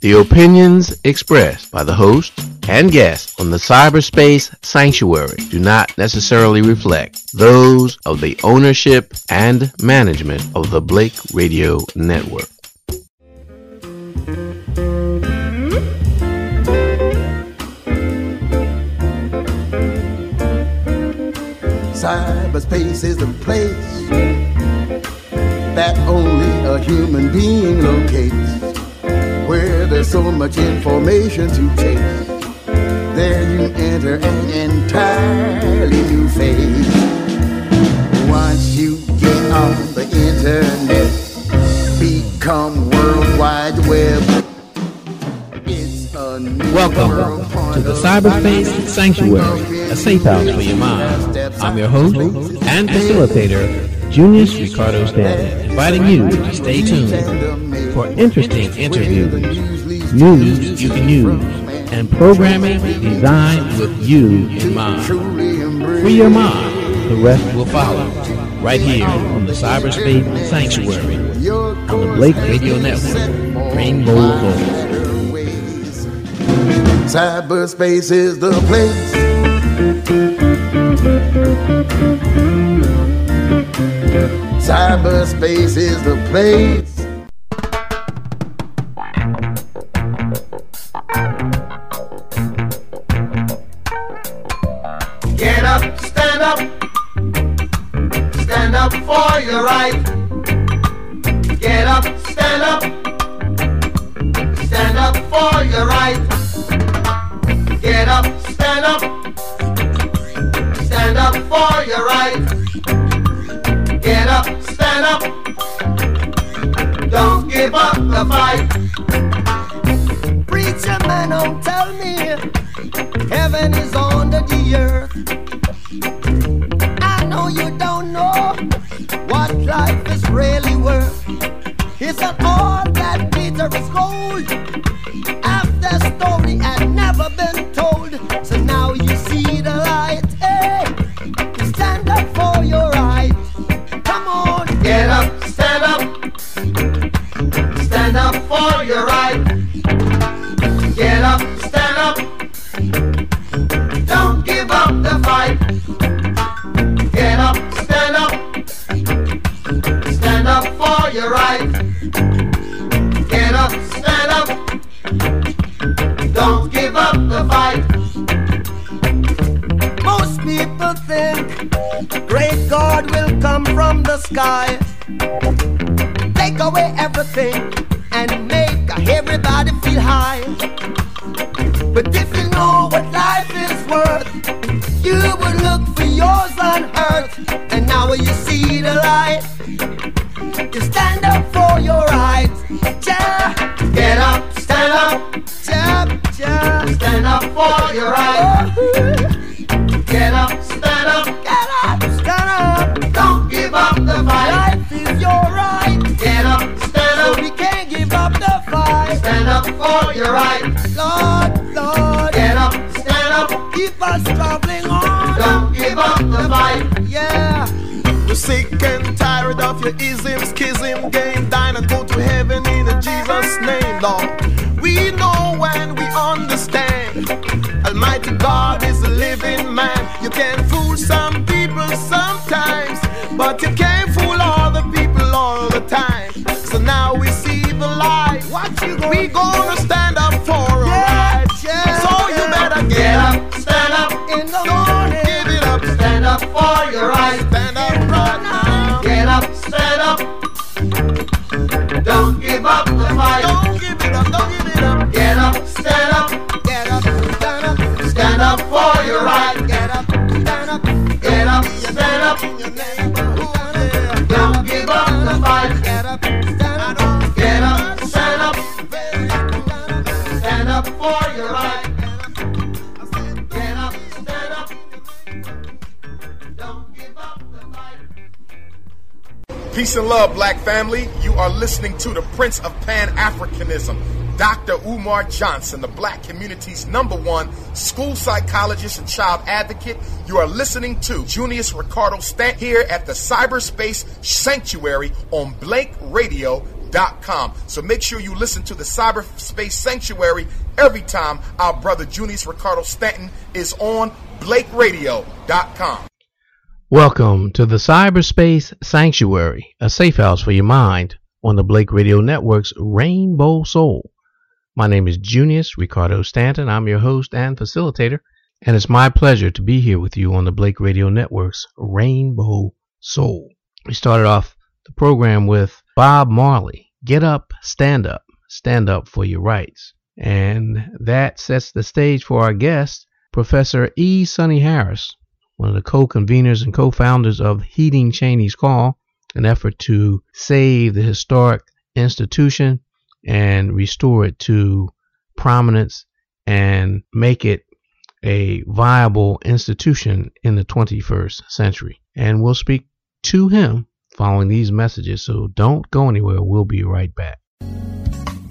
The opinions expressed by the host and guests on the Cyberspace Sanctuary do not necessarily reflect those of the ownership and management of the Blake Radio Network. Cyberspace is the place that only a human being locates, where there's so much information to chase. There you enter an entirely new phase. Once you get on the internet, become World Wide Web. Welcome to the Cyberspace Sanctuary, a safe house for your mind. I'm your host and facilitator, Junious Ricardo Stanton, inviting you to stay tuned for interesting interviews, news you can use, and programming designed with you in mind. Free your mind, the rest will follow. Right here on the Cyberspace Sanctuary on the Blake Radio Network, Rainbow Voice. Cyberspace is the place. Cyberspace is the place. For your right. Get up, stand up, stand up for your right. Get up, stand up, stand up for your right. Get up, stand up, don't give up the fight. And love, black family. You are listening to the Prince of Pan Africanism, Dr. Umar Johnson, the black community's number one school psychologist and child advocate. You are listening to Junious Ricardo Stant here at the Cyberspace Sanctuary on Blake Radio. So make sure you listen to the Cyberspace Sanctuary every time our brother Junious Ricardo Stanton is on blakeradio.com. Welcome to the Cyberspace Sanctuary, a safe house for your mind on the Blake Radio Network's Rainbow Soul. My name is Junious Ricardo Stanton. I'm your host and facilitator, and it's my pleasure to be here with you on the Blake Radio Network's Rainbow Soul. We started off the program with Bob Marley, Get Up, Stand Up, Stand Up for Your Rights. And that sets the stage for our guest, Professor E. Sonny Harris, one of the co-conveners and co-founders of Heeding Cheyney's Call, an effort to save the historic institution and restore it to prominence and make it a viable institution in the 21st century. And we'll speak to him following these messages, so don't go anywhere. We'll be right back.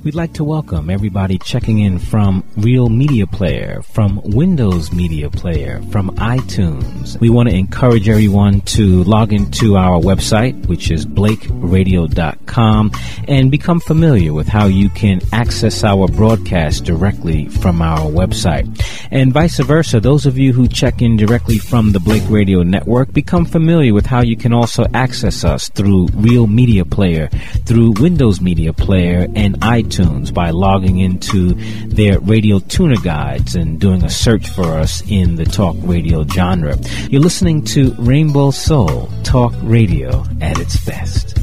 We'd like to welcome everybody checking in from Real Media Player, from Windows Media Player, from iTunes. We want to encourage everyone to log into our website, which is blakeradio.com, and become familiar with how you can access our broadcast directly from our website. And vice versa, those of you who check in directly from the Blake Radio Network, become familiar with how you can also access us through Real Media Player, through Windows Media Player, and iTunes iTunes by logging into their radio tuner guides and doing a search for us in the talk radio genre. You're listening to Rainbow Soul Talk Radio at its best.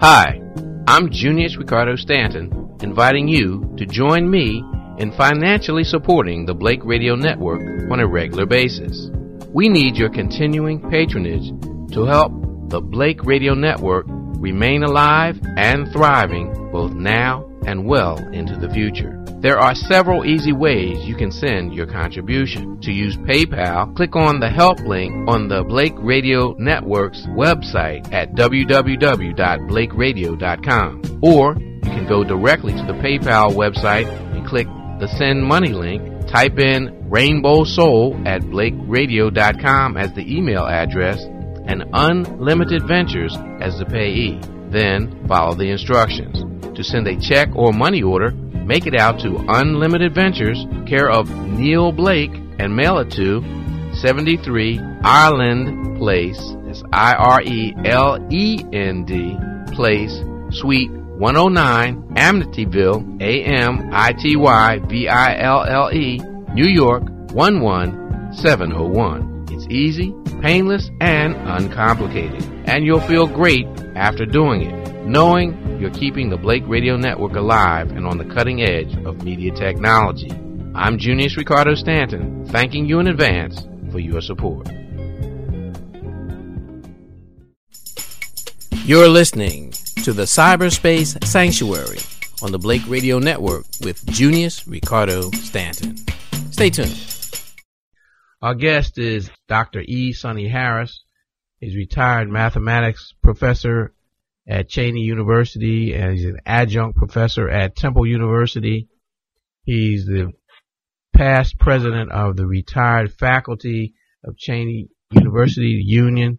Hi, I'm Junious Ricardo Stanton, inviting you to join me in financially supporting the Blake Radio Network on a regular basis. We need your continuing patronage to help the Blake Radio Network remain alive and thriving both now and well into the future. There are several easy ways you can send your contribution. To use PayPal, click on the help link on the Blake Radio Network's website at www.blakeradio.com. Or you can go directly to the PayPal website and click the send money link. Type in Rainbow Soul at blakeradio.com as the email address and Unlimited Ventures as the payee. Then follow the instructions. To send a check or money order, make it out to Unlimited Ventures, care of Neil Blake, and mail it to 73 Ireland Place, that's I R E L E N D Place, Suite 109, Amityville, A M I T Y V I L L E, New York 11701. It's easy painless and uncomplicated. And you'll feel great after doing it, knowing you're keeping the Blake Radio Network alive and on the cutting edge of media technology. I'm Junious Ricardo Stanton, thanking you in advance for your support. You're listening to the Cyberspace Sanctuary on the Blake Radio Network with Junious Ricardo Stanton. Stay tuned. Our guest is Dr. E. Sonny Harris. He's retired mathematics professor at Cheyney University and he's an adjunct professor at Temple University. He's the past president of the retired faculty of Cheyney University Union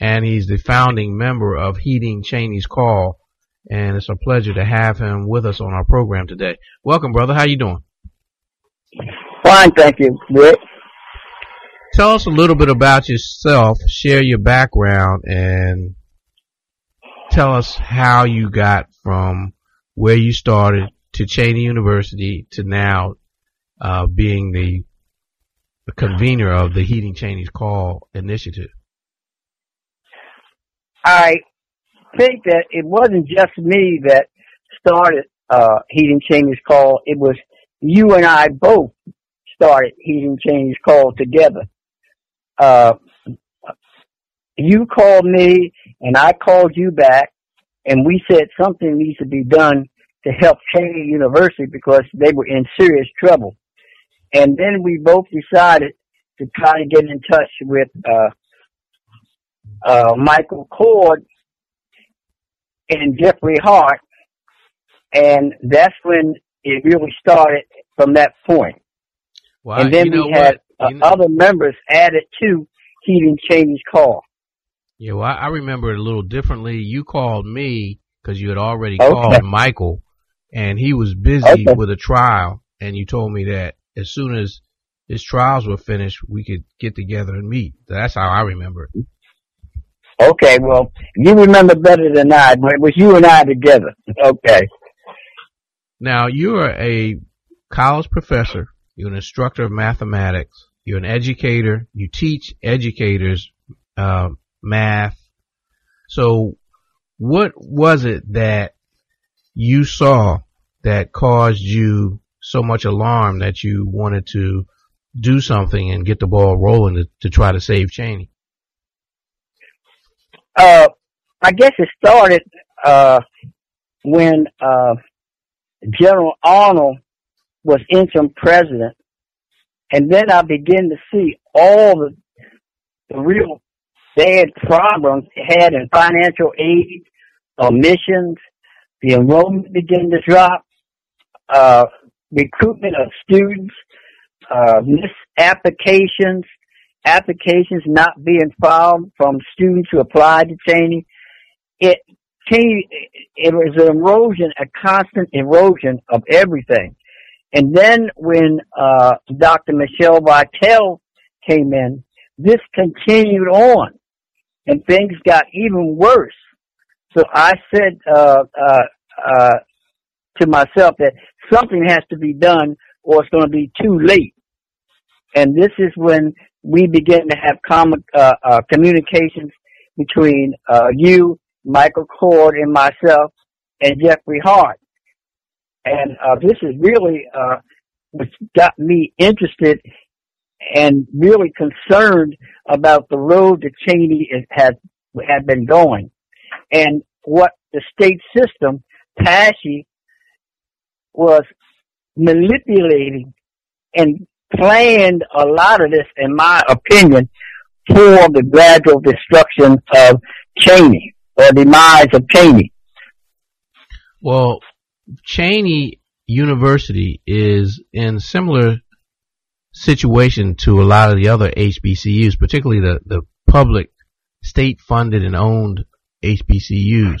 and he's the founding member of Heeding Cheyney's Call. And it's a pleasure to have him with us on our program today. Welcome, brother. How you doing? Fine, thank you, Rick tell us a little bit about yourself, share your background, and tell us how you got from where you started to Cheyney University to now uh, being the, the convener of the Heeding Cheyney's Call initiative. I think that it wasn't just me that started uh, Heeding Cheyney's Call. It was you and I both started Heeding Cheyney's Call together uh, you called me and I called you back and we said something needs to be done to help Cheyney University because they were in serious trouble. And then we both decided to try to get in touch with uh, uh, Michael Coard and Jeffrey Hart, and that's when it really started from that point. And then we had uh, other members added to Heeding Cheyney's call. Yeah, well, I, I remember it a little differently. You called me because you had already okay. called Michael, and he was busy okay. with a trial, and you told me that as soon as his trials were finished, we could get together and meet. That's how I remember it. Okay, well, you remember better than I, but it was you and I together. Okay. Now, you are a college professor. You're an instructor of mathematics. You're an educator. You teach educators uh, math. So, what was it that you saw that caused you so much alarm that you wanted to do something and get the ball rolling to, to try to save Cheyney? Uh, I guess it started uh, when uh, General Arnold was interim president, and then I began to see all the, the real bad problems it had in financial aid, omissions, the enrollment began to drop, uh, recruitment of students, uh, misapplications, applications not being filed from students who applied to Cheyney. It Cheyney, it was an erosion, a constant erosion of everything. And then when uh, Dr. Michelle Vital came in, this continued on, and things got even worse. So I said uh, uh, uh, to myself that something has to be done, or it's going to be too late. And this is when we begin to have uh, uh, communications between uh, you, Michael Coard, and myself, and Jeffrey Hart. And uh, this is really uh, what got me interested and really concerned about the road that Cheyney had had been going, and what the state system, PASSHE, was manipulating and planned a lot of this, in my opinion, for the gradual destruction of Cheyney or demise of Cheyney. Well, Cheyney University is in similar situation to a lot of the other HBCUs, particularly the, the public state funded and owned HBCUs.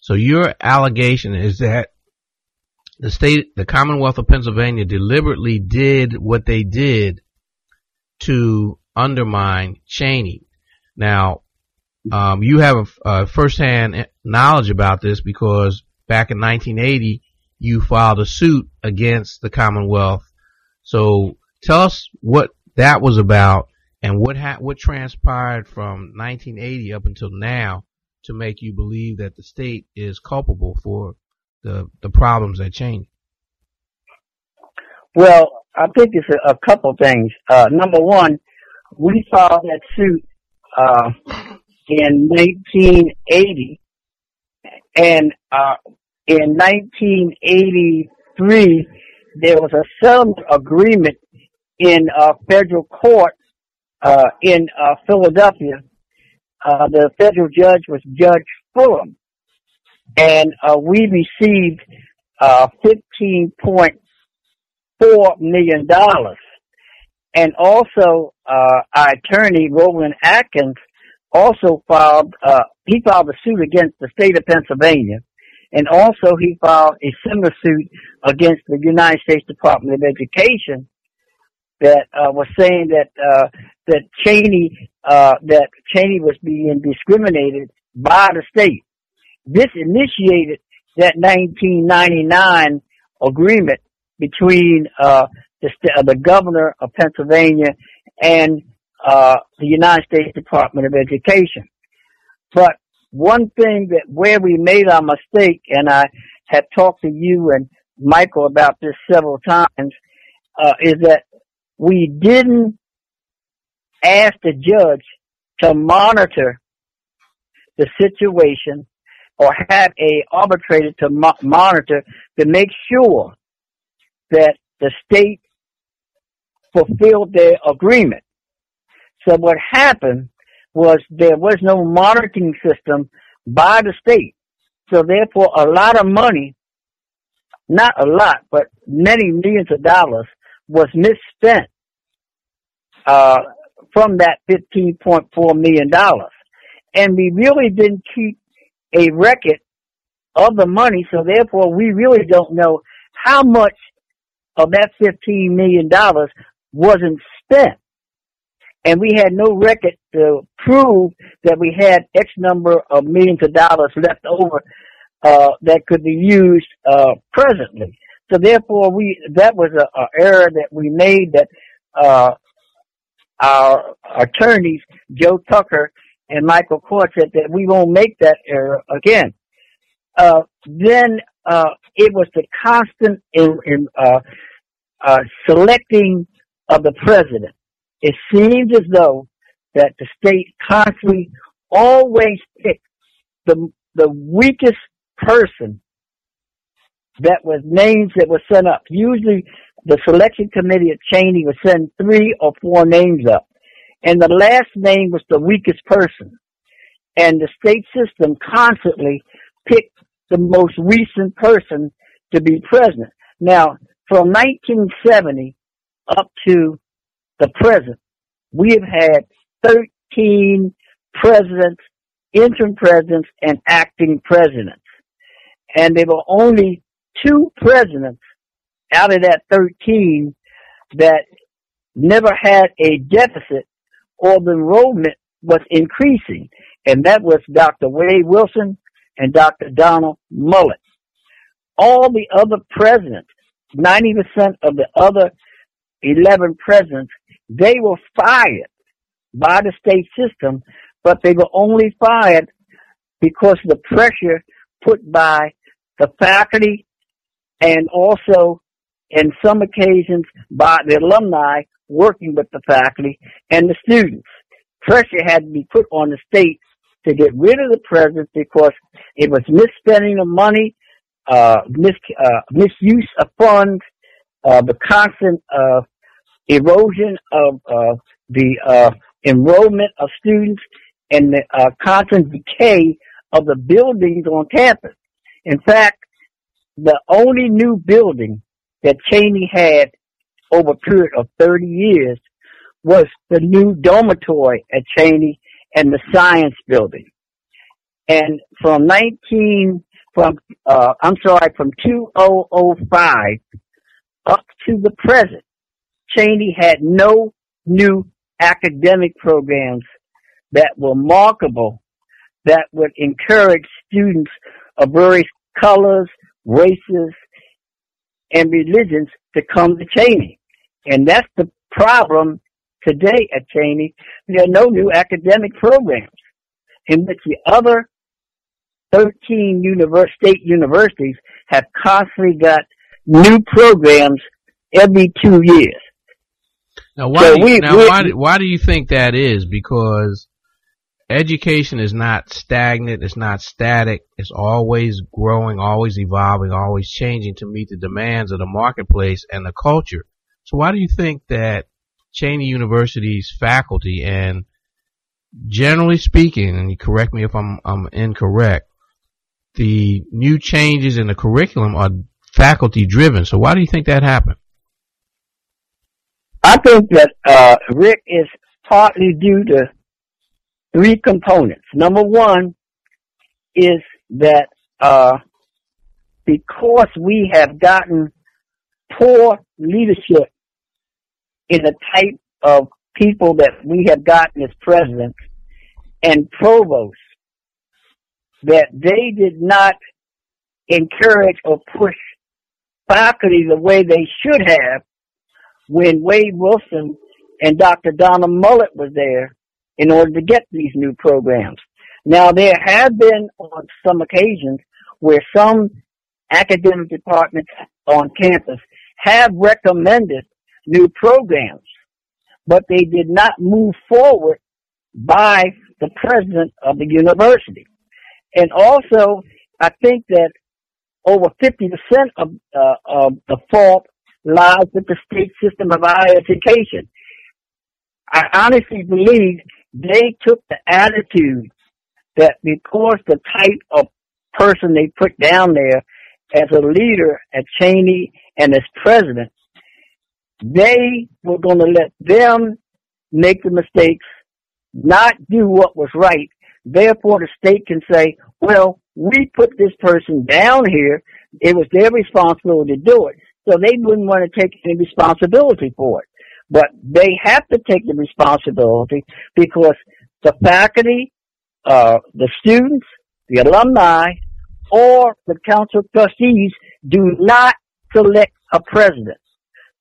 So your allegation is that the state, the Commonwealth of Pennsylvania deliberately did what they did to undermine Cheyney. Now, um, you have a, a firsthand knowledge about this because back in 1980, you filed a suit against the Commonwealth. So tell us what that was about and what ha- what transpired from 1980 up until now to make you believe that the state is culpable for the the problems that change? Well, I think it's a, a couple things. Uh, number one, we filed that suit uh, in 1980, and uh, in 1983 there was a settlement agreement in uh, federal court uh, in uh, Philadelphia. Uh, the federal judge was Judge Fullam, and uh, we received uh, fifteen point four million dollars. And also, uh, our attorney Roland Atkins also filed uh, he filed a suit against the state of Pennsylvania, and also he filed a similar suit against the United States Department of Education that uh, was saying that uh, that Cheyney uh, that Cheyney was being discriminated by the state. This initiated that 1999 agreement between uh, the, uh, the governor of Pennsylvania and uh, the United States Department of Education. But one thing that where we made our mistake, and I have talked to you and Michael about this several times, uh, is that we didn't ask the judge to monitor the situation or have a arbitrator to mo- monitor to make sure that the state fulfilled their agreement. So what happened was there was no monitoring system by the state. So therefore a lot of money, not a lot, but many millions of dollars was misspent uh, from that $15.4 million. and we really didn't keep a record of the money, so therefore we really don't know how much of that $15 million wasn't spent. And we had no record to prove that we had X number of millions of dollars left over uh, that could be used uh, presently. So therefore, we that was a, a error that we made that uh, our attorneys, Joe Tucker and Michael Coard, said that we won't make that error again. Uh, then uh, it was the constant in, in uh, uh, selecting of the president. It seems as though that the state constantly always picks the the weakest person that was names that were sent up. Usually the selection committee at Cheyney would send three or four names up. And the last name was the weakest person. And the state system constantly picked the most recent person to be president. Now, from 1970 up to the present, we have had 13 presidents, interim presidents, and acting presidents. And there were only two presidents out of that 13 that never had a deficit or the enrollment was increasing. And that was Dr. Wade Wilson and Dr. Donald Mullet. All the other presidents, 90% of the other 11 presidents, they were fired by the state system, but they were only fired because of the pressure put by the faculty and also in some occasions by the alumni working with the faculty and the students. Pressure had to be put on the state to get rid of the president because it was misspending of money, uh, mis, uh, misuse of funds, uh, the constant, uh, erosion of, uh, the, uh, enrollment of students and the, uh, constant decay of the buildings on campus. In fact, the only new building that Cheyney had over a period of 30 years was the new dormitory at Cheyney and the science building. And from 19, from, uh, I'm sorry, from 2005 up to the present, Cheyney had no new academic programs that were markable that would encourage students of various colors, races, and religions to come to Cheyney. And that's the problem today at Cheyney. There are no new academic programs in which the other 13 universe, state universities have constantly got new programs every two years. Now, why, so do you, we, now why, why do you think that is? Because education is not stagnant, it's not static, it's always growing, always evolving, always changing to meet the demands of the marketplace and the culture. So why do you think that Cheyney University's faculty and generally speaking, and you correct me if I'm, I'm incorrect, the new changes in the curriculum are faculty driven. So why do you think that happened? I think that uh, Rick is partly due to three components. Number one is that uh, because we have gotten poor leadership in the type of people that we have gotten as presidents and provosts, that they did not encourage or push faculty the way they should have when Wade Wilson and Dr. Donna Mullet was there in order to get these new programs. Now there have been on some occasions where some academic departments on campus have recommended new programs, but they did not move forward by the president of the university. And also, I think that over 50% of, uh, of the fault lies with the state system of higher education. I honestly believe they took the attitude that because the type of person they put down there as a leader at Cheyney and as president, they were going to let them make the mistakes, not do what was right, therefore the state can say, well, we put this person down here. It was their responsibility to do it. So they wouldn't want to take any responsibility for it. But they have to take the responsibility because the faculty, uh, the students, the alumni, or the council of trustees do not select a president.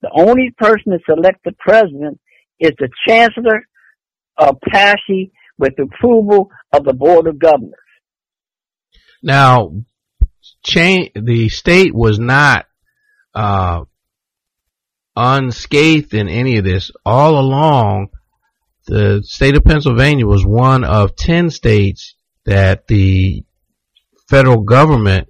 The only person to select the president is the chancellor of PASSHE with approval of the board of governors. Now, the state was not uh, unscathed in any of this. All along, the state of Pennsylvania was one of 10 states that the federal government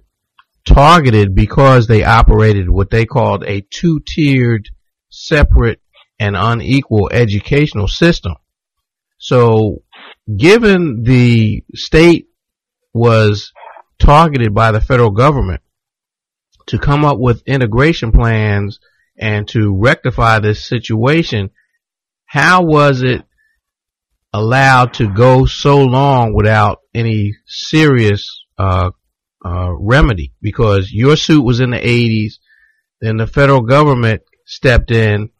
targeted because they operated what they called a two-tiered, separate, and unequal educational system. So, given the state was targeted by the federal government to come up with integration plans and to rectify this situation, how was it allowed to go so long without any serious uh, uh, remedy? Because your suit was in the 80s, then the federal government stepped in,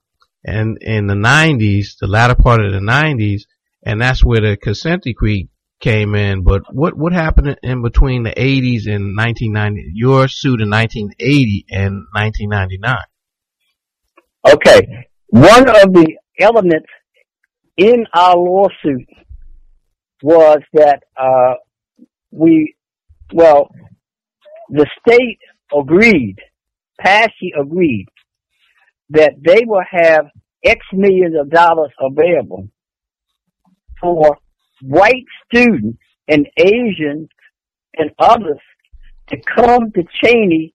and in the 90s, the latter part of the 90s, and that's where the consent decree came in. But what what happened in between the 80s and 1990? Your suit in 1980 and 1999. Okay, one of the elements in our lawsuit was that uh, we, well, the state agreed, PASSHE agreed, that they will have X millions of dollars available for white students and Asians and others to come to Cheyney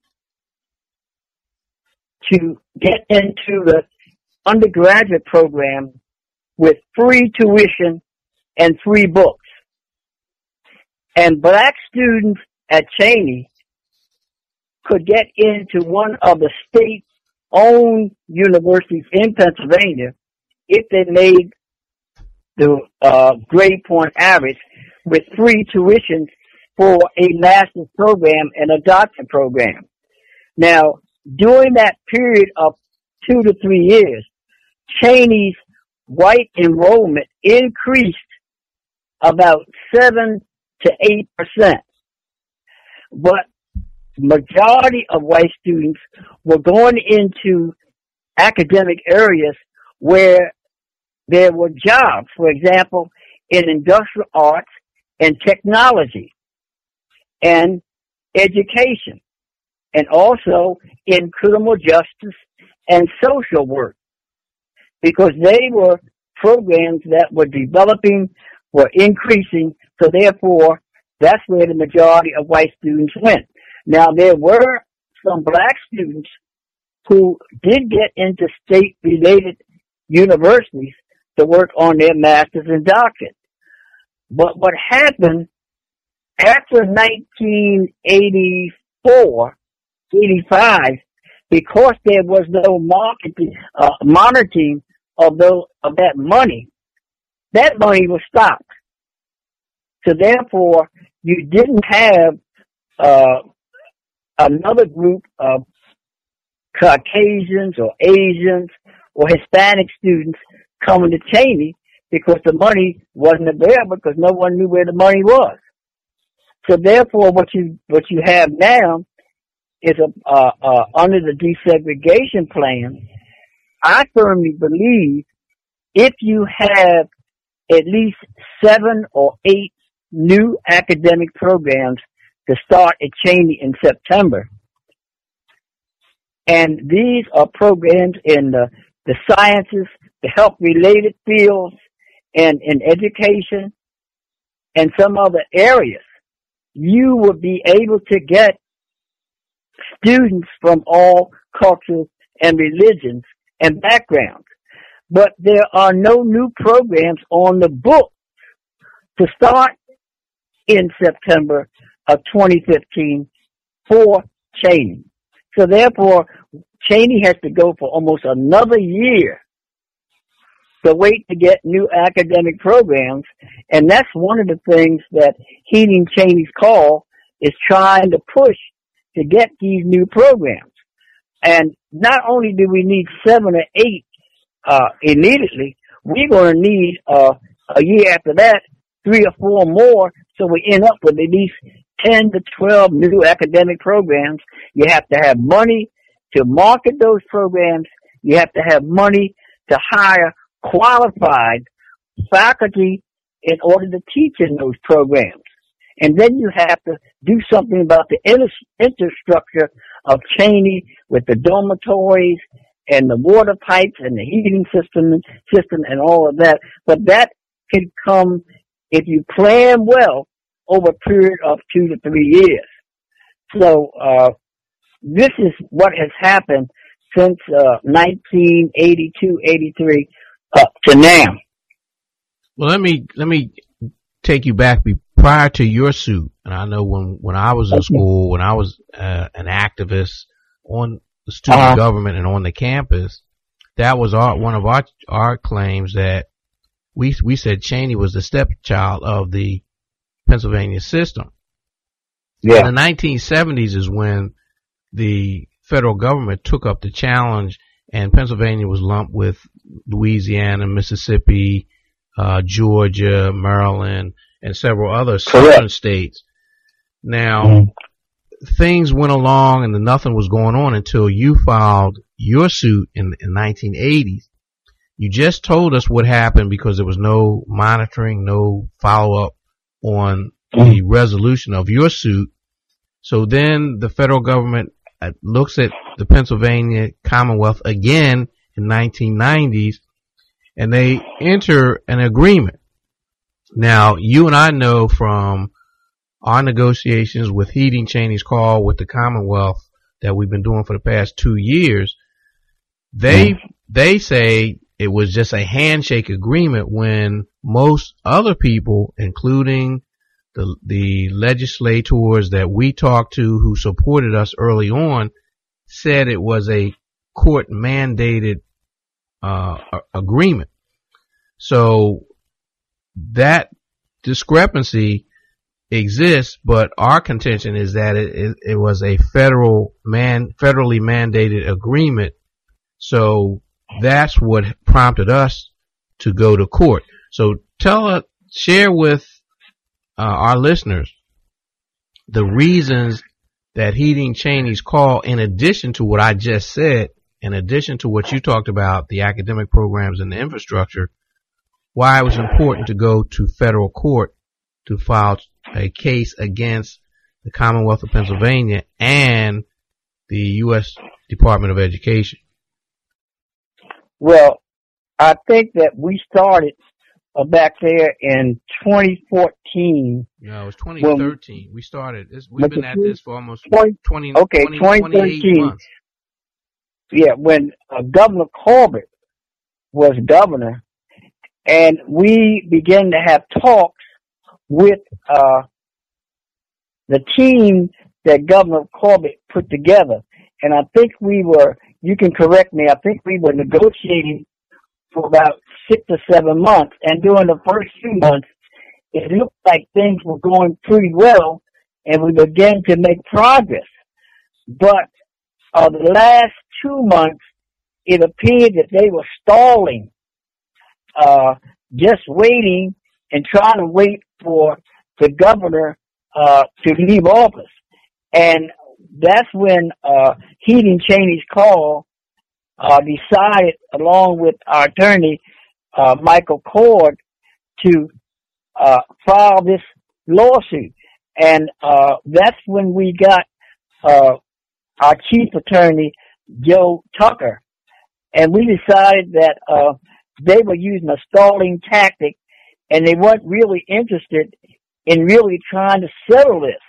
to get into the undergraduate program with free tuition and free books. And black students at Cheyney could get into one of the state owned universities in Pennsylvania if they made the uh, grade point average with free tuition for a master's program and a doctorate program. Now, during that period of two to three years, Cheyney's white enrollment increased about seven to eight percent. But majority of white students were going into academic areas where there were jobs, for example, in industrial arts and technology and education and also in criminal justice and social work because they were programs that were developing, were increasing, so therefore that's where the majority of white students went. Now there were some black students who did get into state related universities to work on their masters and doctorate. But what happened after 1984, 85, because there was no marketing, uh, monitoring of those, of that money, that money was stopped. So therefore, you didn't have, uh, another group of Caucasians or Asians or Hispanic students coming to Cheyney because the money wasn't available because no one knew where the money was. So therefore, what you what you have now is a uh, uh, under the desegregation plan. I firmly believe if you have at least seven or eight new academic programs to start at Cheyney in September, and these are programs in the, the sciences, the health related fields, and in education, and some other areas, you will be able to get students from all cultures and religions and backgrounds. But there are no new programs on the book to start in September of 2015 for Cheyney. So therefore, Cheyney has to go for almost another year to wait to get new academic programs. And that's one of the things that Heeding Cheyney's call is trying to push to get these new programs. And not only do we need seven or eight uh, immediately, we're going to need uh, a year after that three or four more, so we end up with at least 10 to 12 new academic programs. You have to have money to market those programs. You have to have money to hire qualified faculty in order to teach in those programs. And then you have to do something about the infrastructure of Cheyney with the dormitories and the water pipes and the heating system system and all of that. But that can come if you plan well over a period of two to three years. So uh, this is what has happened since uh, 1982, 83 up to now. Well, let me let me take you back prior to your suit. And I know when when I was in school, when I was uh, an activist on the student uh-huh. government and on the campus, that was our one of our our claims that we we said Cheyney was the stepchild of the Pennsylvania system. Yeah. In the 1970s is when the federal government took up the challenge and Pennsylvania was lumped with Louisiana, Mississippi, uh, Georgia, Maryland, and several other southern states. Now, mm-hmm. things went along and nothing was going on until you filed your suit in the 1980s. You just told us what happened because there was no monitoring, no follow up on the mm. resolution of your suit. So then the federal government uh, looks at the Pennsylvania Commonwealth again in 1990s and they enter an agreement. Now, you and I know from our negotiations with Heeding Cheyney's call with the Commonwealth that we've been doing for the past two years, they, mm. they say it was just a handshake agreement when most other people, including the, the legislators that we talked to who supported us early on, said it was a court mandated uh, agreement. So that discrepancy exists, but our contention is that it, it, it was a federal man, federally mandated agreement. So that's what prompted us to go to court. So tell us, share with uh, our listeners the reasons that Heeding Cheyney's call, in addition to what I just said, in addition to what you talked about, the academic programs and the infrastructure, why it was important to go to federal court to file a case against the Commonwealth of Pennsylvania and the U.S. Department of Education. Well, I think that we started uh, back there in 2014. No, it was 2013. When, we started. This, we've been at this for almost 20, 20 okay, 20, 2013. Months. Yeah, when uh, Governor Corbett was governor, and we began to have talks with uh, the team that Governor Corbett put together. And I think we were you can correct me. I think we were negotiating for about six or seven months, and during the first few months, it looked like things were going pretty well, and we began to make progress. But uh, the last two months, it appeared that they were stalling, uh, just waiting and trying to wait for the governor uh, to leave office. And that's when uh, Heeding Cheyney's call uh, decided, along with our attorney uh, Michael Coard, to uh, file this lawsuit, and uh, that's when we got uh, our chief attorney Joe Tucker, and we decided that uh, they were using a stalling tactic, and they weren't really interested in really trying to settle this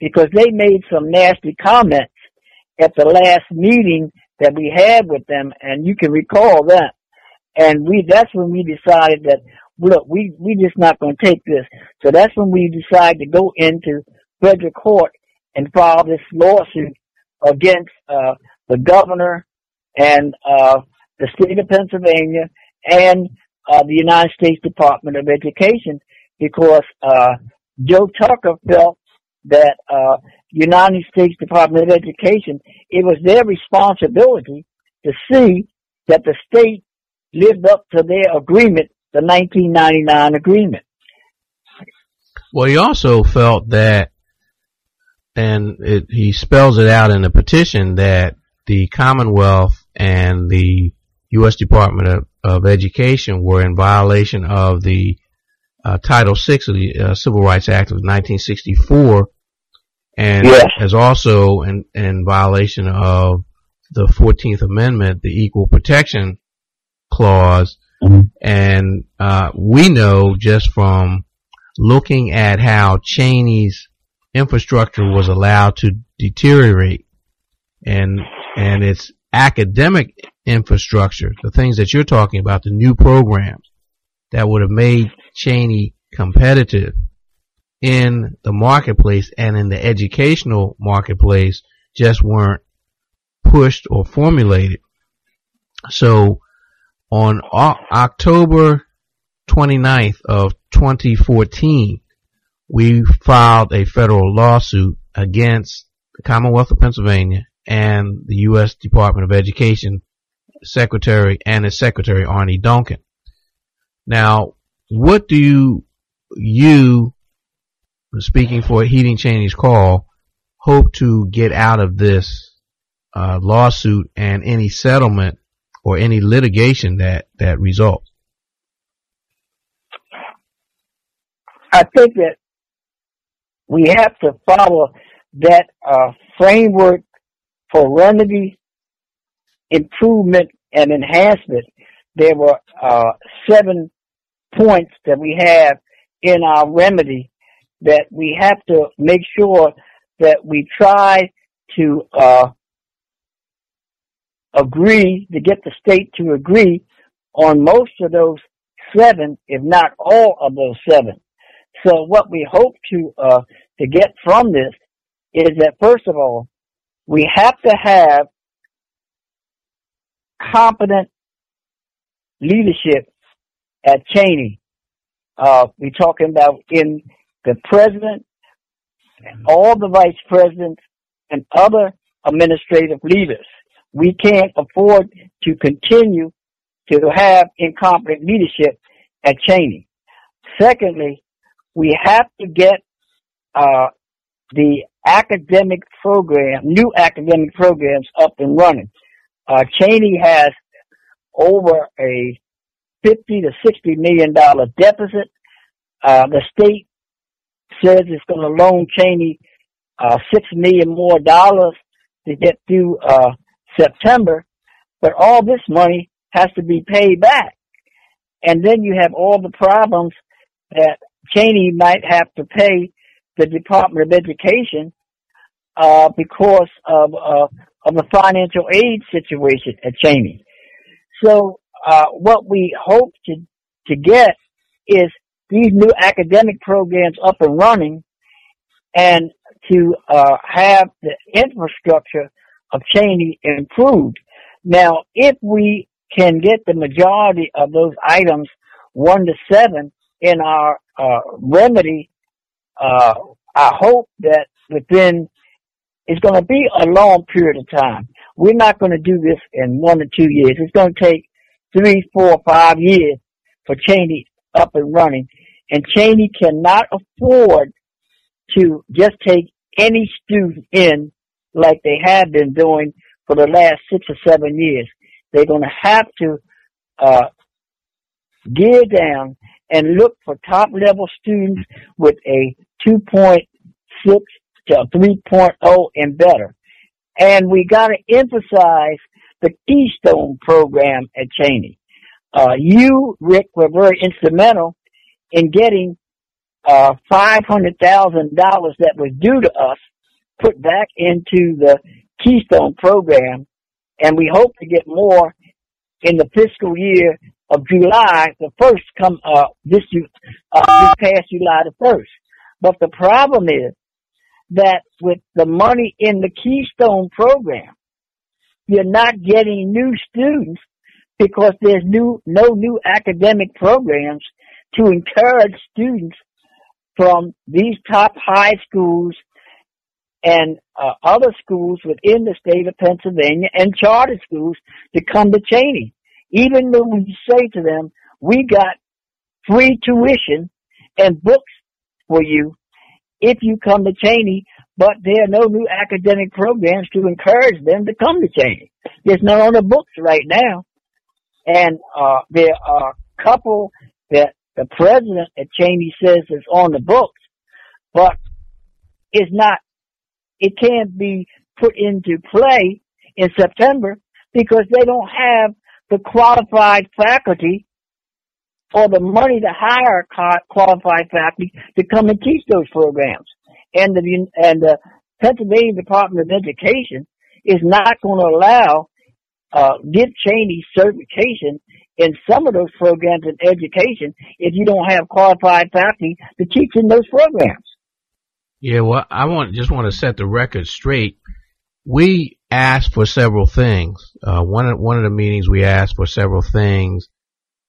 because they made some nasty comments at the last meeting that we had with them, and you can recall that. And we, that's when we decided that, look, we, we just not going to take this. So that's when we decided to go into federal court and file this lawsuit against, uh, the governor and, uh, the state of Pennsylvania and uh, the United States Department of Education because uh, Joe Tucker felt that uh, United States Department of Education it was their responsibility to see that the state lived up to their agreement, the 1999 agreement. Well, he also felt that, and it, he spells it out in the petition that the Commonwealth and the U.S. Department of, of Education were in violation of the uh, Title VI of the uh, Civil Rights Act of 1964, and Yes. as also in, in violation of the 14th Amendment, the Equal Protection Clause. And uh, we know just from looking at how Cheyney's infrastructure was allowed to deteriorate and and its academic infrastructure, the things that you're talking about, the new programs that would have made Cheyney competitive in the marketplace and in the educational marketplace just weren't pushed or formulated. So on October 29th of 2014, we filed a federal lawsuit against the Commonwealth of Pennsylvania and the U.S. Department of Education Secretary and its Secretary Arne Duncan. Now, what do you, you, speaking for Heeding Cheyney's call, hope to get out of this uh, lawsuit and any settlement or any litigation that that results? I think that we have to follow that uh, framework for remedy, improvement, and enhancement. There were uh, seven points that we have in our remedy that we have to make sure that we try to uh, agree to get the state to agree on most of those seven, if not all of those seven. So what we hope to uh, to get from this is that first of all, we have to have competent leadership at Cheyney. Uh, we're talking about in the president, all the vice presidents, and other administrative leaders. We can't afford to continue to have incompetent leadership at Cheyney. Secondly, we have to get uh, the academic program, new academic programs up and running. Uh, Cheyney has over a 50 to 60 million dollar deficit. Uh, the state says it's going to loan Cheyney uh, six million more dollars to get through uh, September, but all this money has to be paid back. And then you have all the problems that Cheyney might have to pay the Department of Education uh, because of uh, of the financial aid situation at Cheyney. So uh, what we hope to to get is these new academic programs up and running, and to uh, have the infrastructure of Cheyney improved. Now, if we can get the majority of those items one to seven in our uh, remedy, uh, I hope that within it's going to be a long period of time. We're not going to do this in one or two years. It's going to take three, four, five years for Cheyney up and running. And Cheyney cannot afford to just take any student in like they have been doing for the last six or seven years. They're going to have to uh, gear down and look for top level students with a 2.6 to 3.0 and better. And we got to emphasize the Keystone program at Cheyney. Uh, you, Rick, were very instrumental in getting uh, $500,000 that was due to us put back into the Keystone program, and we hope to get more in the fiscal year of July the first come uh, this uh, this past July the first. But the problem is that with the money in the Keystone program, you're not getting new students because there's new no new academic programs to encourage students from these top high schools and uh, other schools within the state of Pennsylvania and charter schools to come to Cheyney. Even though we say to them, we got free tuition and books for you if you come to Cheyney, but there are no new academic programs to encourage them to come to Cheyney. There's none on the books right now. And uh, there are a couple that the president at Cheyney says is on the books, but it's not, it can't be put into play in September because they don't have the qualified faculty or the money to hire qualified faculty to come and teach those programs. And the, and the Pennsylvania Department of Education is not going to allow, uh, give Cheyney certification in some of those programs in education if you don't have qualified faculty to teach in those programs. Yeah, well, I want just want to set the record straight. We asked for several things. Uh, one one of the meetings we asked for several things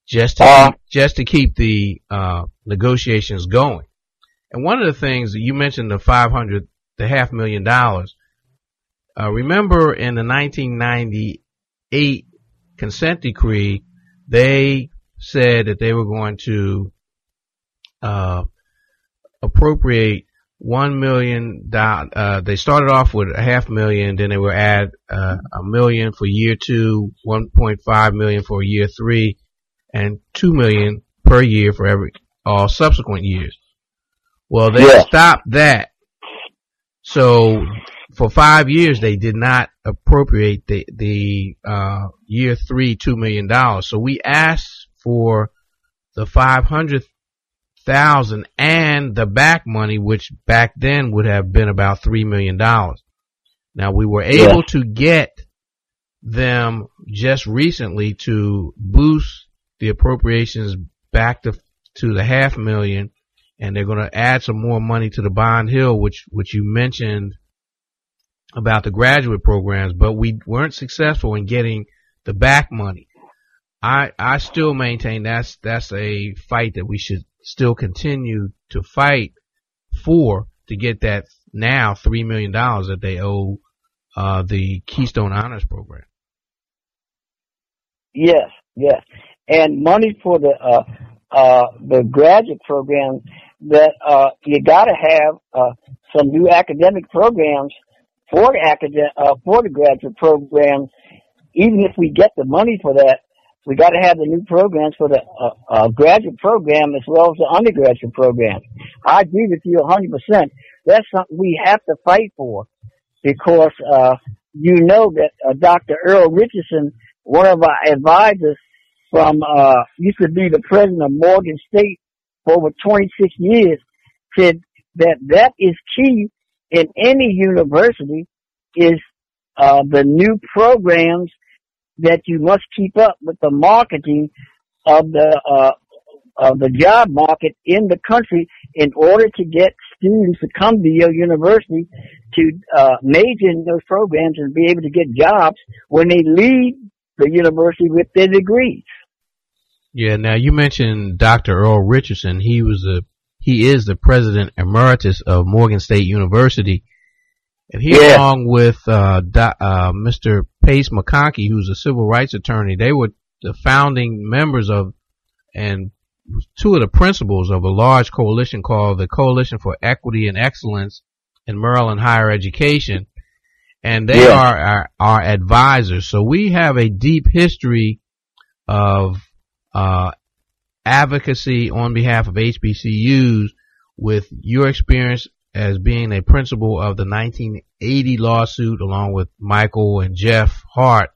just to uh, keep, just to keep the uh, negotiations going. And one of the things that you mentioned the five hundred, the half million dollars. Uh, remember in the 1998 consent decree, they said that they were going to uh, appropriate one million. Uh, they started off with a half million, then they were add uh, a million for year two, 1.5 million for year three, and two million per year for every all subsequent years. Well, they yeah. stopped that. So for five years they did not appropriate the the uh, year three two million dollars. So we asked for the five hundred thousand and the back money, which back then would have been about three million dollars. Now we were able yeah. to get them just recently to boost the appropriations back to to the half million, and they're going to add some more money to the Bond Hill, which which you mentioned about the graduate programs, but we weren't successful in getting the back money. I I still maintain that's that's a fight that we should still continue to fight for to get that now three million dollars that they owe uh, the Keystone Honors Program. Yes, yes, and money for the uh, uh, the graduate program that uh, you got to have uh, some new academic programs for the academic uh, for the graduate program. Even if we get the money for that, we got to have the new programs for the uh, uh, graduate program as well as the undergraduate program. I agree with you a 100%. That's something we have to fight for because uh, you know that uh, Dr. Earl Richardson, one of our advisors, from uh, used to be the president of Morgan State for over 26 years, said that that is key in any university is uh, the new programs that you must keep up with the marketing of the uh, of the job market in the country in order to get students to come to your university to uh, major in those programs and be able to get jobs when they leave the university with their degrees. Yeah. Now you mentioned Dr. Earl Richardson. He was the he is the president emeritus of Morgan State University, and he yeah. along with uh, uh, Mr. Pace McConkey, who's a civil rights attorney, they were the founding members of and two of the principals of a large coalition called the Coalition for Equity and Excellence in Maryland Higher Education. And they yeah. are our, our advisors. So we have a deep history of uh, advocacy on behalf of HBCUs with your experience as being a principal of the 1980 lawsuit along with Michael and Jeff Hart.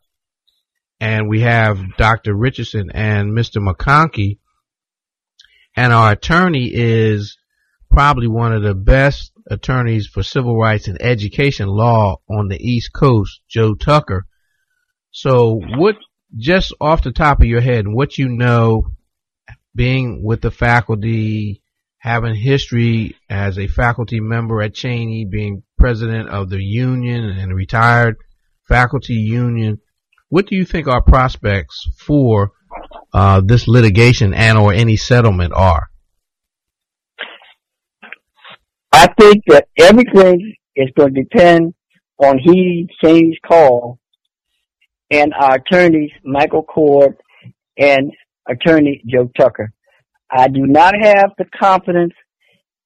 And we have Dr. Richardson and Mr. McConkey. And our attorney is probably one of the best attorneys for civil rights and education law on the East Coast, Joe Tucker. So what just off the top of your head, what you know, being with the faculty, having history as a faculty member at Cheyney, being president of the union and retired faculty union, what do you think our prospects for uh, this litigation and or any settlement are? I think that everything is going to depend on he Cheyney's call and our attorneys, Michael Coard and attorney Joe Tucker. I do not have the confidence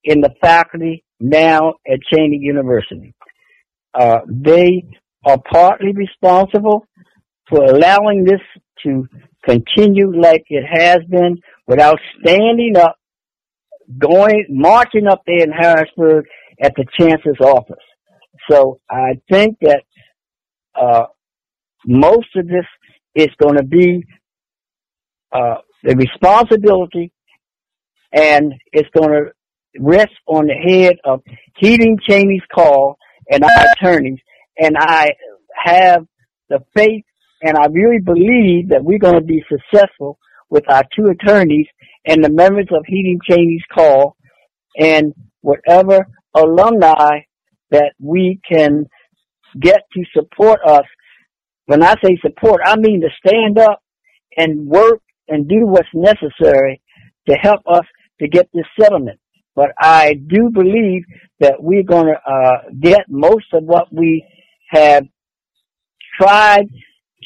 in the faculty now at Cheyney University. Uh, they are partly responsible for allowing this to continue like it has been without standing up, going, marching up there in Harrisburg at the chancellor's office. So I think that uh, most of this is going to be uh, the responsibility, and it's going to rest on the head of Heeding Cheyney's call and our attorneys. And I have the faith and I really believe that we're going to be successful with our two attorneys and the members of Heeding Cheyney's call and whatever alumni that we can get to support us. When I say support, I mean to stand up and work and do what's necessary to help us to get this settlement. But I do believe that we're going to uh, get most of what we have tried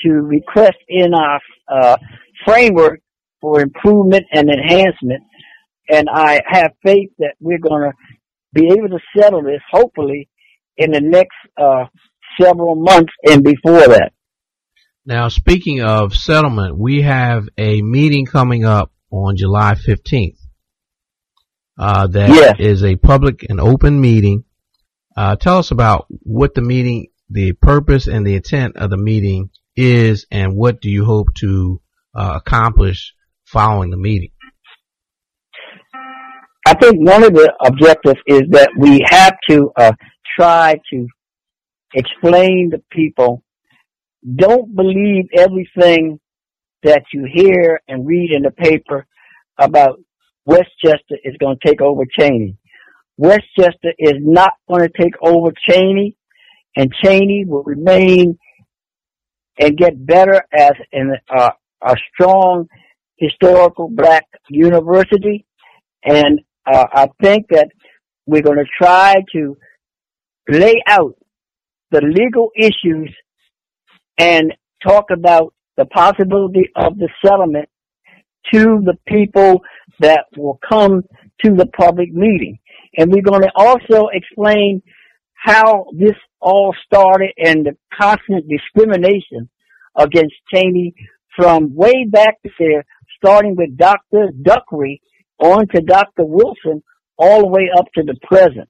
to request in our uh, framework for improvement and enhancement. And I have faith that we're going to be able to settle this, hopefully, in the next uh, several months and before that. Now, speaking of settlement, we have a meeting coming up on July 15th. Uh, that yes. is a public and open meeting. Uh, tell us about what the meeting, the purpose and the intent of the meeting is and what do you hope to uh, accomplish following the meeting? I think one of the objectives is that we have to uh, try to explain to people don't believe everything that you hear and read in the paper about West Chester is going to take over Cheyney. Westchester is not going to take over Cheyney, and Cheyney will remain and get better as an, uh, a strong historical black university. And uh, I think that we're going to try to lay out the legal issues and talk about the possibility of the settlement to the people that will come to the public meeting. And we're going to also explain how this all started and the constant discrimination against Cheyney from way back there, starting with Dr. Duckrey on to Dr. Wilson, all the way up to the present.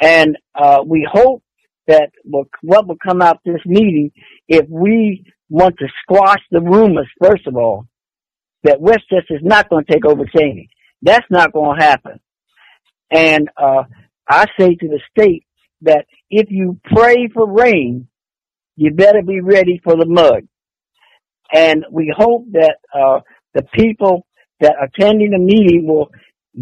And uh, we hope that what will come out this meeting, if we want to squash the rumors, first of all, that West Chester is not going to take over Cheyney. That's not going to happen. And uh, I say to the state that if you pray for rain, you better be ready for the mud. And we hope that uh, the people that are attending the meeting will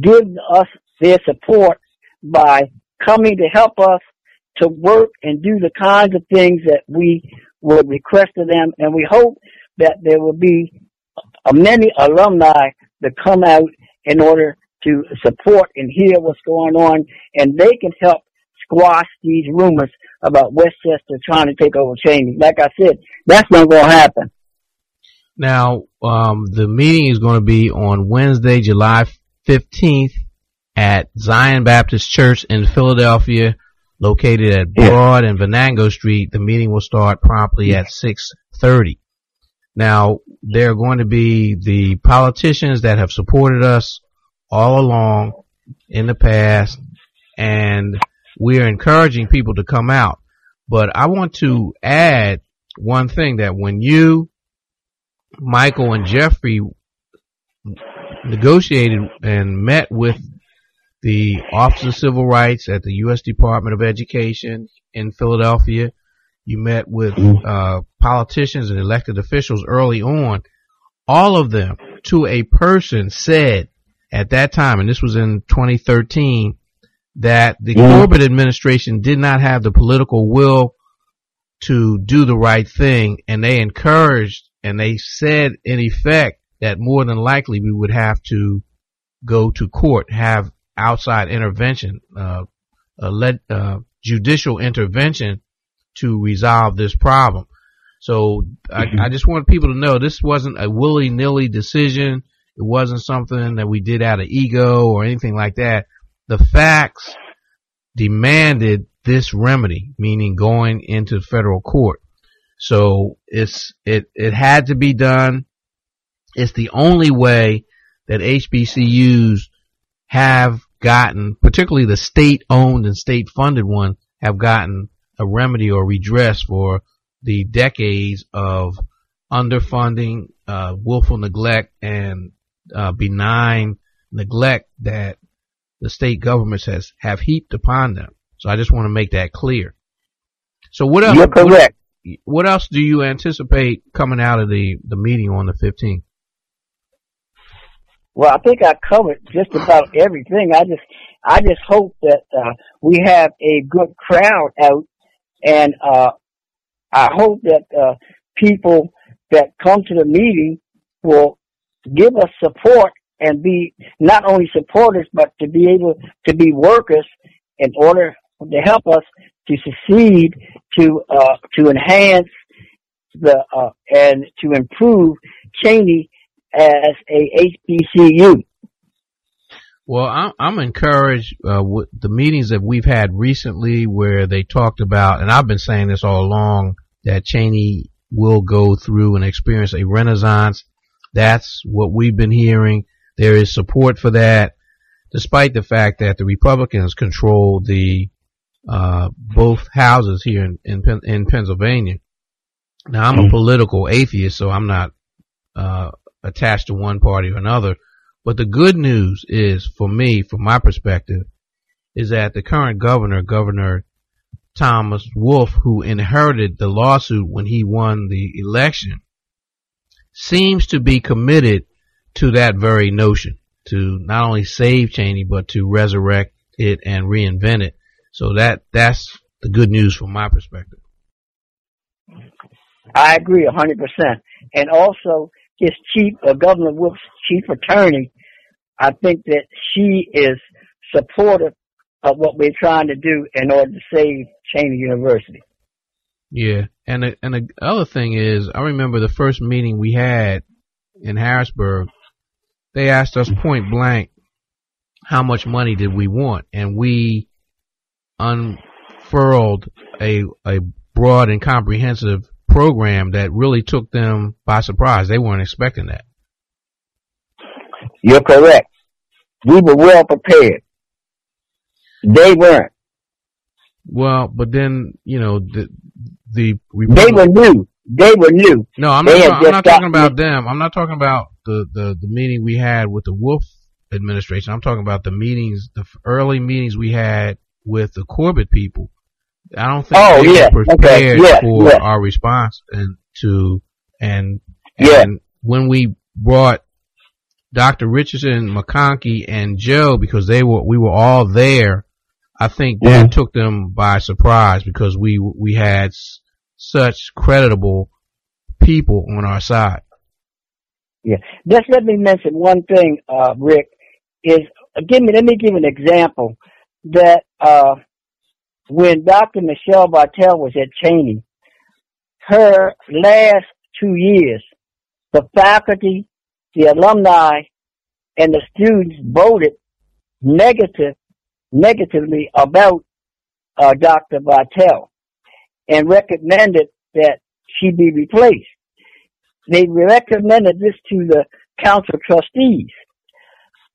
give us their support by coming to help us to work and do the kinds of things that we would request of them. And we hope that there will be many alumni that come out in order to support and hear what's going on, and they can help squash these rumors about West Chester trying to take over Cheyney. Like I said, that's not going to happen. Now, um, the meeting is going to be on Wednesday, July 15th at Zion Baptist Church in Philadelphia, located at Broad and Venango Street. The meeting will start promptly at 6.30. Now, there are going to be the politicians that have supported us all along in the past, and we are encouraging people to come out. But I want to add one thing that when you, Michael, and Jeffrey negotiated and met with the Office of Civil Rights at the U.S. Department of Education in Philadelphia, you met with mm-hmm. uh, politicians and elected officials early on. All of them, to a person, said at that time, and this was in 2013, that the mm-hmm. Corbett administration did not have the political will to do the right thing, and they encouraged and they said in effect that more than likely we would have to go to court, have outside intervention, uh, uh, led, uh, judicial intervention to resolve this problem. So I, mm-hmm. I, just want people to know this wasn't a willy nilly decision. It wasn't something that we did out of ego or anything like that. The facts demanded this remedy, meaning going into federal court. So it's, it, it had to be done. It's the only way that HBCUs have gotten, particularly the state owned and state funded one, have gotten a remedy or redress for the decades of underfunding, uh, willful neglect and uh, benign neglect that the state governments has have heaped upon them. So I just want to make that clear. So what else? You're correct. What, what else do you anticipate coming out of the the meeting on the 15th? Well, I think I covered just about everything. I just, I just hope that uh, we have a good crowd out, and uh, I hope that uh, people that come to the meeting will give us support and be not only supporters but to be able to be workers in order to help us to succeed, to uh, to enhance the uh, and to improve Cheyney as a HBCU. Well, I'm, I'm encouraged uh, with the meetings that we've had recently where they talked about, and I've been saying this all along, that Cheyney will go through and experience a renaissance. That's what we've been hearing. There is support for that, despite the fact that the Republicans control the uh, both houses here in, in, in Pennsylvania. Now, I'm a mm-hmm. political atheist, so I'm not uh, attached to one party or another. But the good news is, for me, from my perspective, is that the current governor, Governor Thomas Wolf, who inherited the lawsuit when he won the election, seems to be committed to that very notion to not only save Cheyney, but to resurrect it and reinvent it. So that, that's the good news from my perspective. I agree a hundred percent. And also, his chief, uh, Governor Wolf's chief attorney, I think that she is supportive of what we're trying to do in order to save Cheyney University. Yeah, and the, and the other thing is, I remember the first meeting we had in Harrisburg. They asked us point blank, how much money did we want, and we unfurled a a broad and comprehensive program that really took them by surprise. They weren't expecting that. You're correct. We were well prepared. They weren't. Well, but then you know the the they were new. They were new. No, I'm not. I'm not talking about them. I'm not talking about the, the the meeting we had with the Wolf administration. I'm talking about the meetings, the early meetings we had with the Corbett people I don't think oh, they yeah. were prepared okay. yeah. for yeah. our response and to and yeah. and when we brought Dr. Richardson, McConkey, and Joe because they were we were all there. I think that took them by surprise because we we had such creditable people on our side. Yeah, just let me mention one thing, uh, Rick. Is give me let me give an example that uh, when Dr. Michelle Bartell was at Cheyney, her last two years, the faculty, the alumni, and the students voted negative, negatively about uh, Dr. Bartell and recommended that she be replaced. They recommended this to the council of trustees.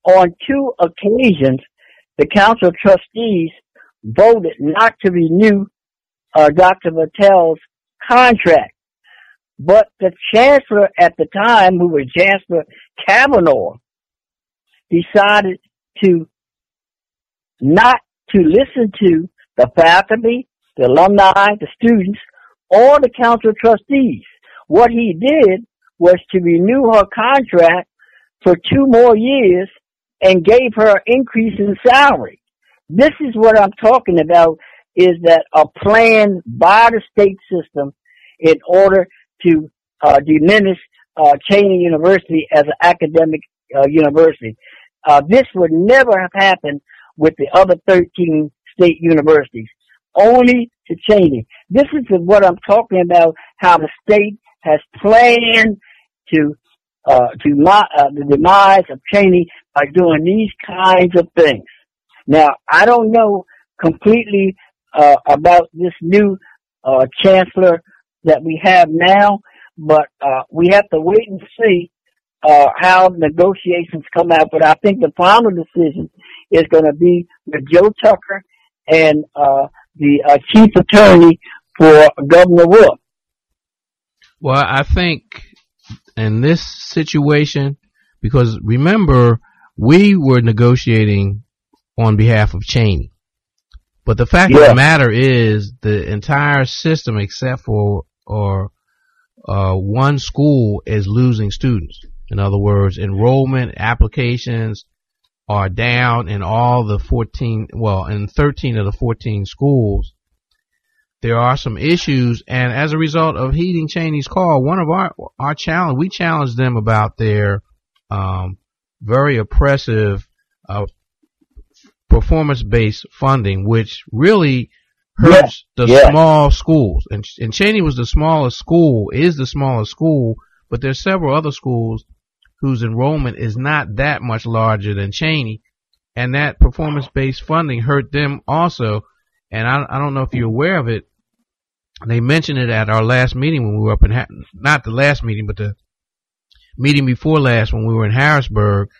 On two occasions, the council of trustees voted not to renew uh, Dr. Bartell's contract. But the chancellor at the time, who was Chancellor Cavanaugh, decided to not to listen to the faculty, the alumni, the students, or the council trustees. What he did was to renew her contract for two more years and gave her an increase in salary. This is what I'm talking about is that a plan by the state system in order to uh, diminish uh, Cheyney University as an academic uh, university. Uh, this would never have happened with the other 13 state universities. Only to Cheyney. This is what I'm talking about, how the state has planned to uh, to my, uh, the demise of Cheyney by doing these kinds of things. Now, I don't know completely uh, about this new uh, chancellor that we have now, but uh, we have to wait and see uh, how negotiations come out. But I think the final decision is going to be with Joe Tucker and the chief attorney for Governor Wolf. Well, I think in this situation, because remember, we were negotiating on behalf of Cheyney. But the fact yeah. of the matter is the entire system except for or uh, one school is losing students. In other words, enrollment applications are down in all the 14, well, in 13 of the 14 schools there are some issues, and as a result of heeding Cheyney's call, one of our our challenge we challenged them about their um, very oppressive uh, performance-based funding, which really hurts yeah. the yeah. small schools. And, and Cheyney was the smallest school, is the smallest school, but there's several other schools whose enrollment is not that much larger than Cheyney. and that performance-based funding hurt them also and I, I don't know if you're aware of it. They mentioned it at our last meeting when we were up in, ha- not the last meeting, but the meeting before last when we were in Harrisburg,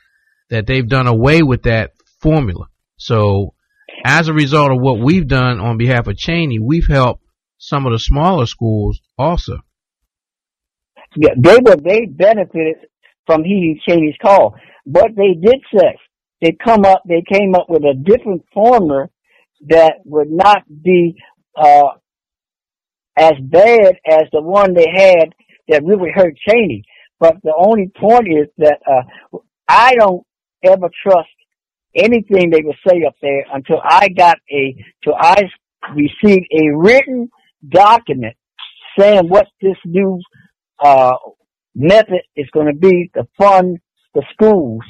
that they've done away with that formula. So as a result of what we've done on behalf of Cheyney, we've helped some of the smaller schools also. Yeah, they were they benefited from heeding Cheyney's call, but they did say they come up they came up with a different formula that would not be uh, as bad as the one they had that really hurt Cheyney. But the only point is that uh, I don't ever trust anything they would say up there until I got a, till I received a written document saying what this new uh, method is going to be to fund the schools.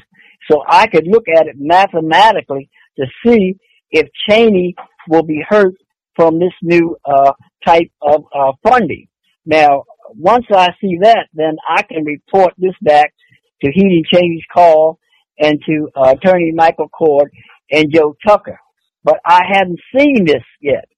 So I could look at it mathematically to see if Cheyney will be hurt from this new uh, type of uh, funding. Now, once I see that, then I can report this back to Heeding Cheyney's call and to uh, Attorney Michael Coard and Joe Tucker. But I haven't seen this yet.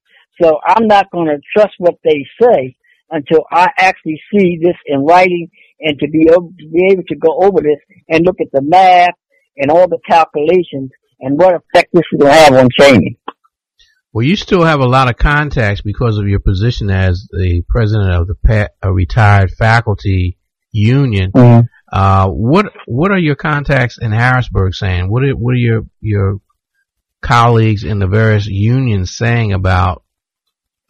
So I'm not going to trust what they say until I actually see this in writing and to be able to be able to go over this and look at the math and all the calculations and what effect this will have on Cheyney. Well, you still have a lot of contacts because of your position as the president of the pa- retired faculty union. Mm-hmm. Uh, what what are your contacts in Harrisburg saying? What are, what are your your colleagues in the various unions saying about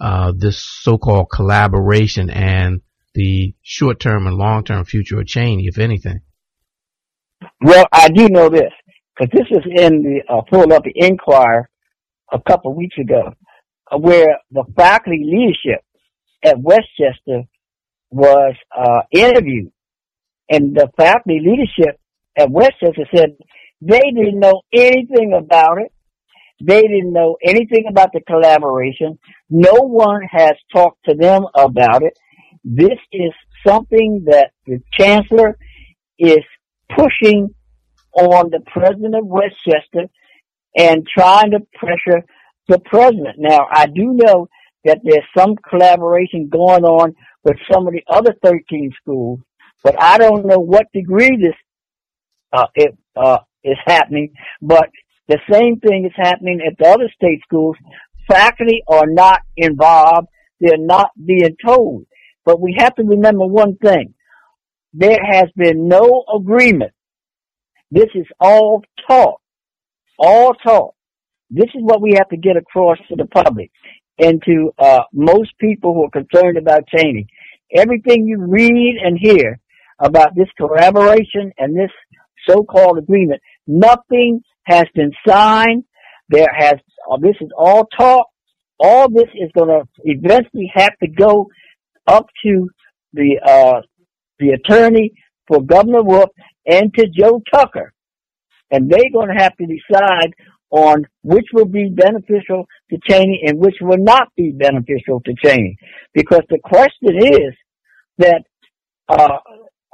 uh, this so-called collaboration and the short-term and long-term future of Cheyney, if anything? Well, I do know this because this is in the uh, Philadelphia Inquirer a couple of weeks ago, where the faculty leadership at West Chester was uh, interviewed, and the faculty leadership at West Chester said they didn't know anything about it. They didn't know anything about the collaboration. No one has talked to them about it. This is something that the chancellor is pushing on the president of West Chester and trying to pressure the president. Now, I do know that there's some collaboration going on with some of the other 13 schools, but I don't know what degree this uh, it, uh, is happening. But the same thing is happening at the other state schools. Faculty are not involved; they're not being told. But we have to remember one thing: there has been no agreement this is all talk. All talk. This is what we have to get across to the public and to uh, most people who are concerned about Cheyney. Everything you read and hear about this collaboration and this so-called agreement, nothing has been signed. There has, uh, this is all talk all this is going to eventually have to go up to the uh, the attorney for Governor Wolf and to Joe Tucker, and they're going to have to decide on which will be beneficial to Cheyney and which will not be beneficial to Cheyney. Because the question is that uh,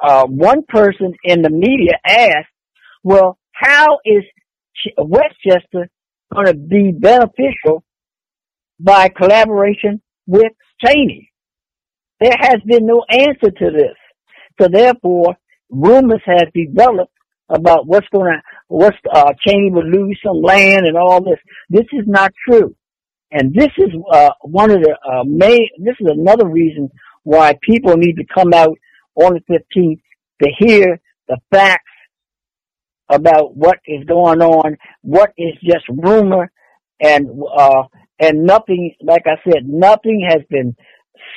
uh, one person in the media asked, well, how is West Chester going to be beneficial by collaboration with Cheyney? There has been no answer to this. So therefore, rumors have developed about what's going to, what's, uh, Cheyney would lose some land and all this. This is not true. And this is, uh, one of the, uh, main, this is another reason why people need to come out on the 15th to hear the facts about what is going on, what is just rumor, and, uh, and nothing, like I said, nothing has been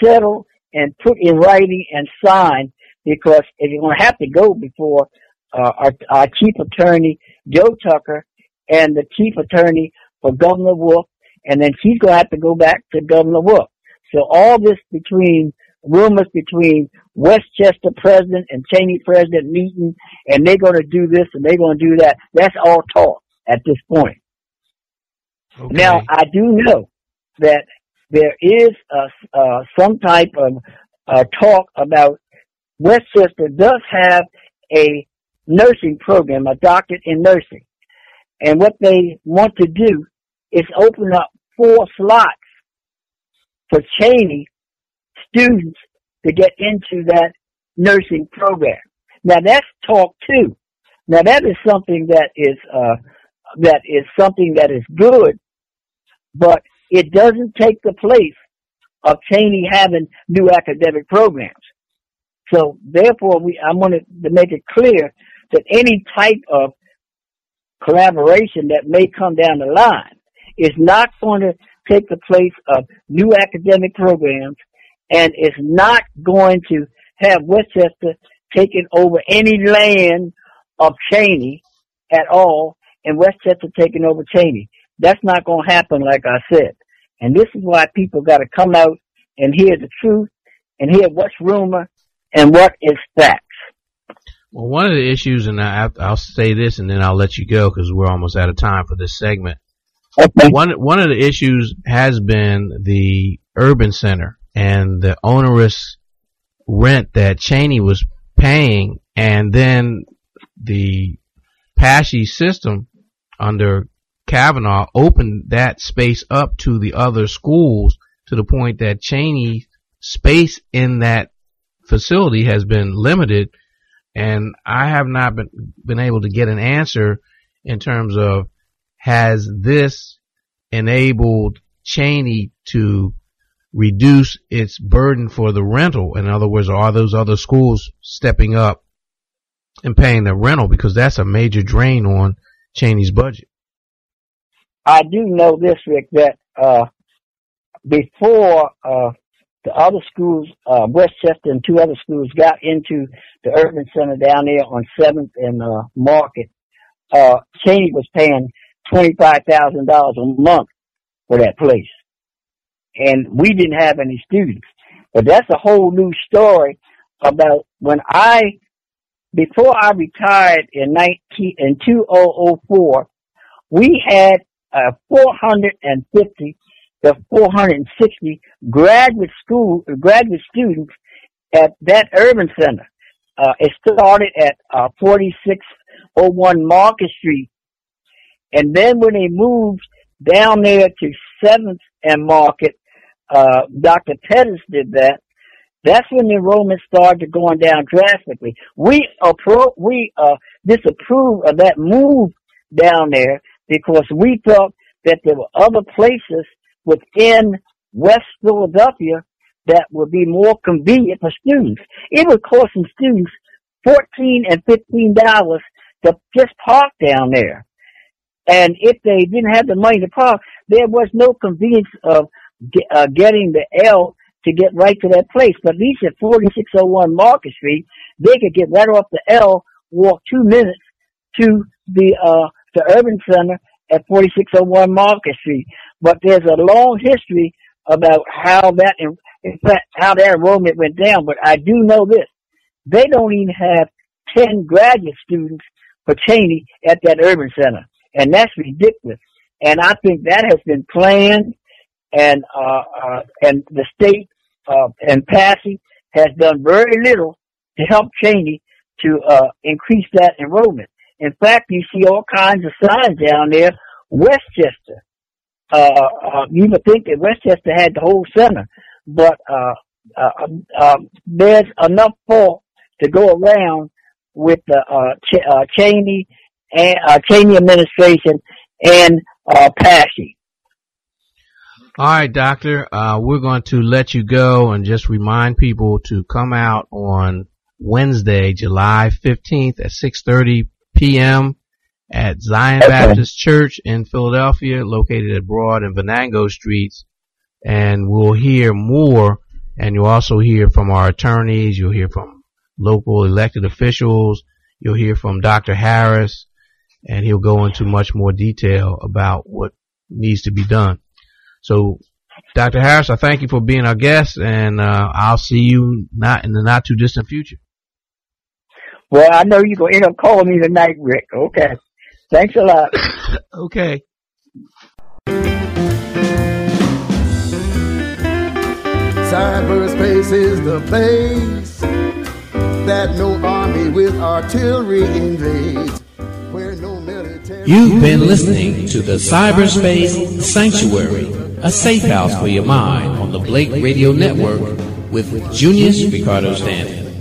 settled and put in writing and signed because if you're going to have to go before uh, our, our chief attorney, Joe Tucker, and the chief attorney for Governor Wolf, and then she's going to have to go back to Governor Wolf. So all this between rumors between West Chester president and Cheyney president meeting, and they're going to do this and they're going to do that. That's all talk at this point. Okay. Now, I do know that there is a, uh, some type of uh, talk about West Chester does have a nursing program, a doctorate in nursing. And what they want to do is open up four slots for Cheyney students to get into that nursing program. Now that's talk too. Now that is something that is, uh, that is something that is good, but it doesn't take the place of Cheyney having new academic programs. So therefore we, I wanted to make it clear that any type of collaboration that may come down the line is not going to take the place of new academic programs and is not going to have West Chester taking over any land of Cheyney at all and West Chester taking over Cheyney. That's not going to happen like I said. And this is why people got to come out and hear the truth and hear what's rumor and what is fact. Well, one of the issues, and I, will say this, and then I'll let you go because we're almost out of time for this segment. Okay. One one of the issues has been the urban center and the onerous rent that Cheyney was paying, and then the PASSHE system under Cavanaugh opened that space up to the other schools to the point that Cheyney's space in that facility has been limited and I have not been, been able to get an answer in terms of has this enabled Cheyney to reduce its burden for the rental? In other words, are those other schools stepping up and paying the rental? Because that's a major drain on Cheyney's budget. I do know this, Rick, that uh, before uh, the other schools, uh, West Chester and two other schools got into the urban center down there on 7th and, uh, Market. Uh, Cheyney was paying $25,000 a month for that place. And we didn't have any students. But that's a whole new story about when I, before I retired in 19, in 2004, we had uh, 450 the 460 graduate school, graduate students at that urban center. Uh, it started at uh, 4601 Market Street. And then when they moved down there to 7th and Market, uh, Dr. Pettus did that. That's when the enrollment started going down drastically. We appro- we uh, disapprove of that move down there because we felt that there were other places within West Philadelphia that would be more convenient for students. It would cost some students fourteen and fifteen dollars to just park down there. And if they didn't have the money to park, there was no convenience of uh, getting the L to get right to that place. But at least at 4601 Market Street, they could get right off the L, walk two minutes to the uh, the urban center, at 4601 Market Street. But there's a long history about how that, in fact, how that enrollment went down. But I do know this. They don't even have 10 graduate students for Cheyney at that urban center. And that's ridiculous. And I think that has been planned and, uh, uh, and the state, uh, and PASSHE has done very little to help Cheyney to, uh, increase that enrollment. In fact, you see all kinds of signs down there. West Chester, uh, uh, you would think that West Chester had the whole center, but, uh, uh, um, um there's enough fault to go around with the, uh, Ch- Cheyney and, Cheyney administration and, uh, PASSHE. All right, doctor. Uh, we're going to let you go and just remind people to come out on Wednesday, July 15th at 6:30 p.m. at Zion Okay. Baptist Church in Philadelphia, located at Broad and Venango Streets. And we'll hear more, and you'll also hear from our attorneys. You'll hear from local elected officials. You'll hear from Dr. Harris, and he'll go into much more detail about what needs to be done. So, Dr. Harris, I thank you for being our guest, and uh, I'll see you not in the not too distant future. Well, I know you're going to end up calling me tonight, Rick. Okay. Thanks a lot. Okay. Cyberspace is the place that no army with artillery invades. Where no military. You've been listening to the Cyberspace Sanctuary, a safe house for your mind on the Blake Radio Network with Junious Ricardo Stanton.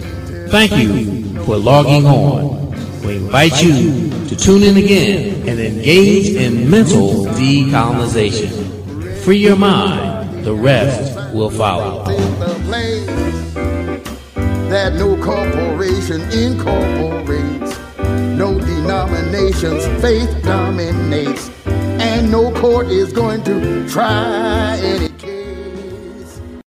Thank you for logging on. We invite you to tune in again and engage in mental decolonization. Free your mind, the rest will follow. that no corporation incorporates, no denomination's faith dominates, and no court is going to try any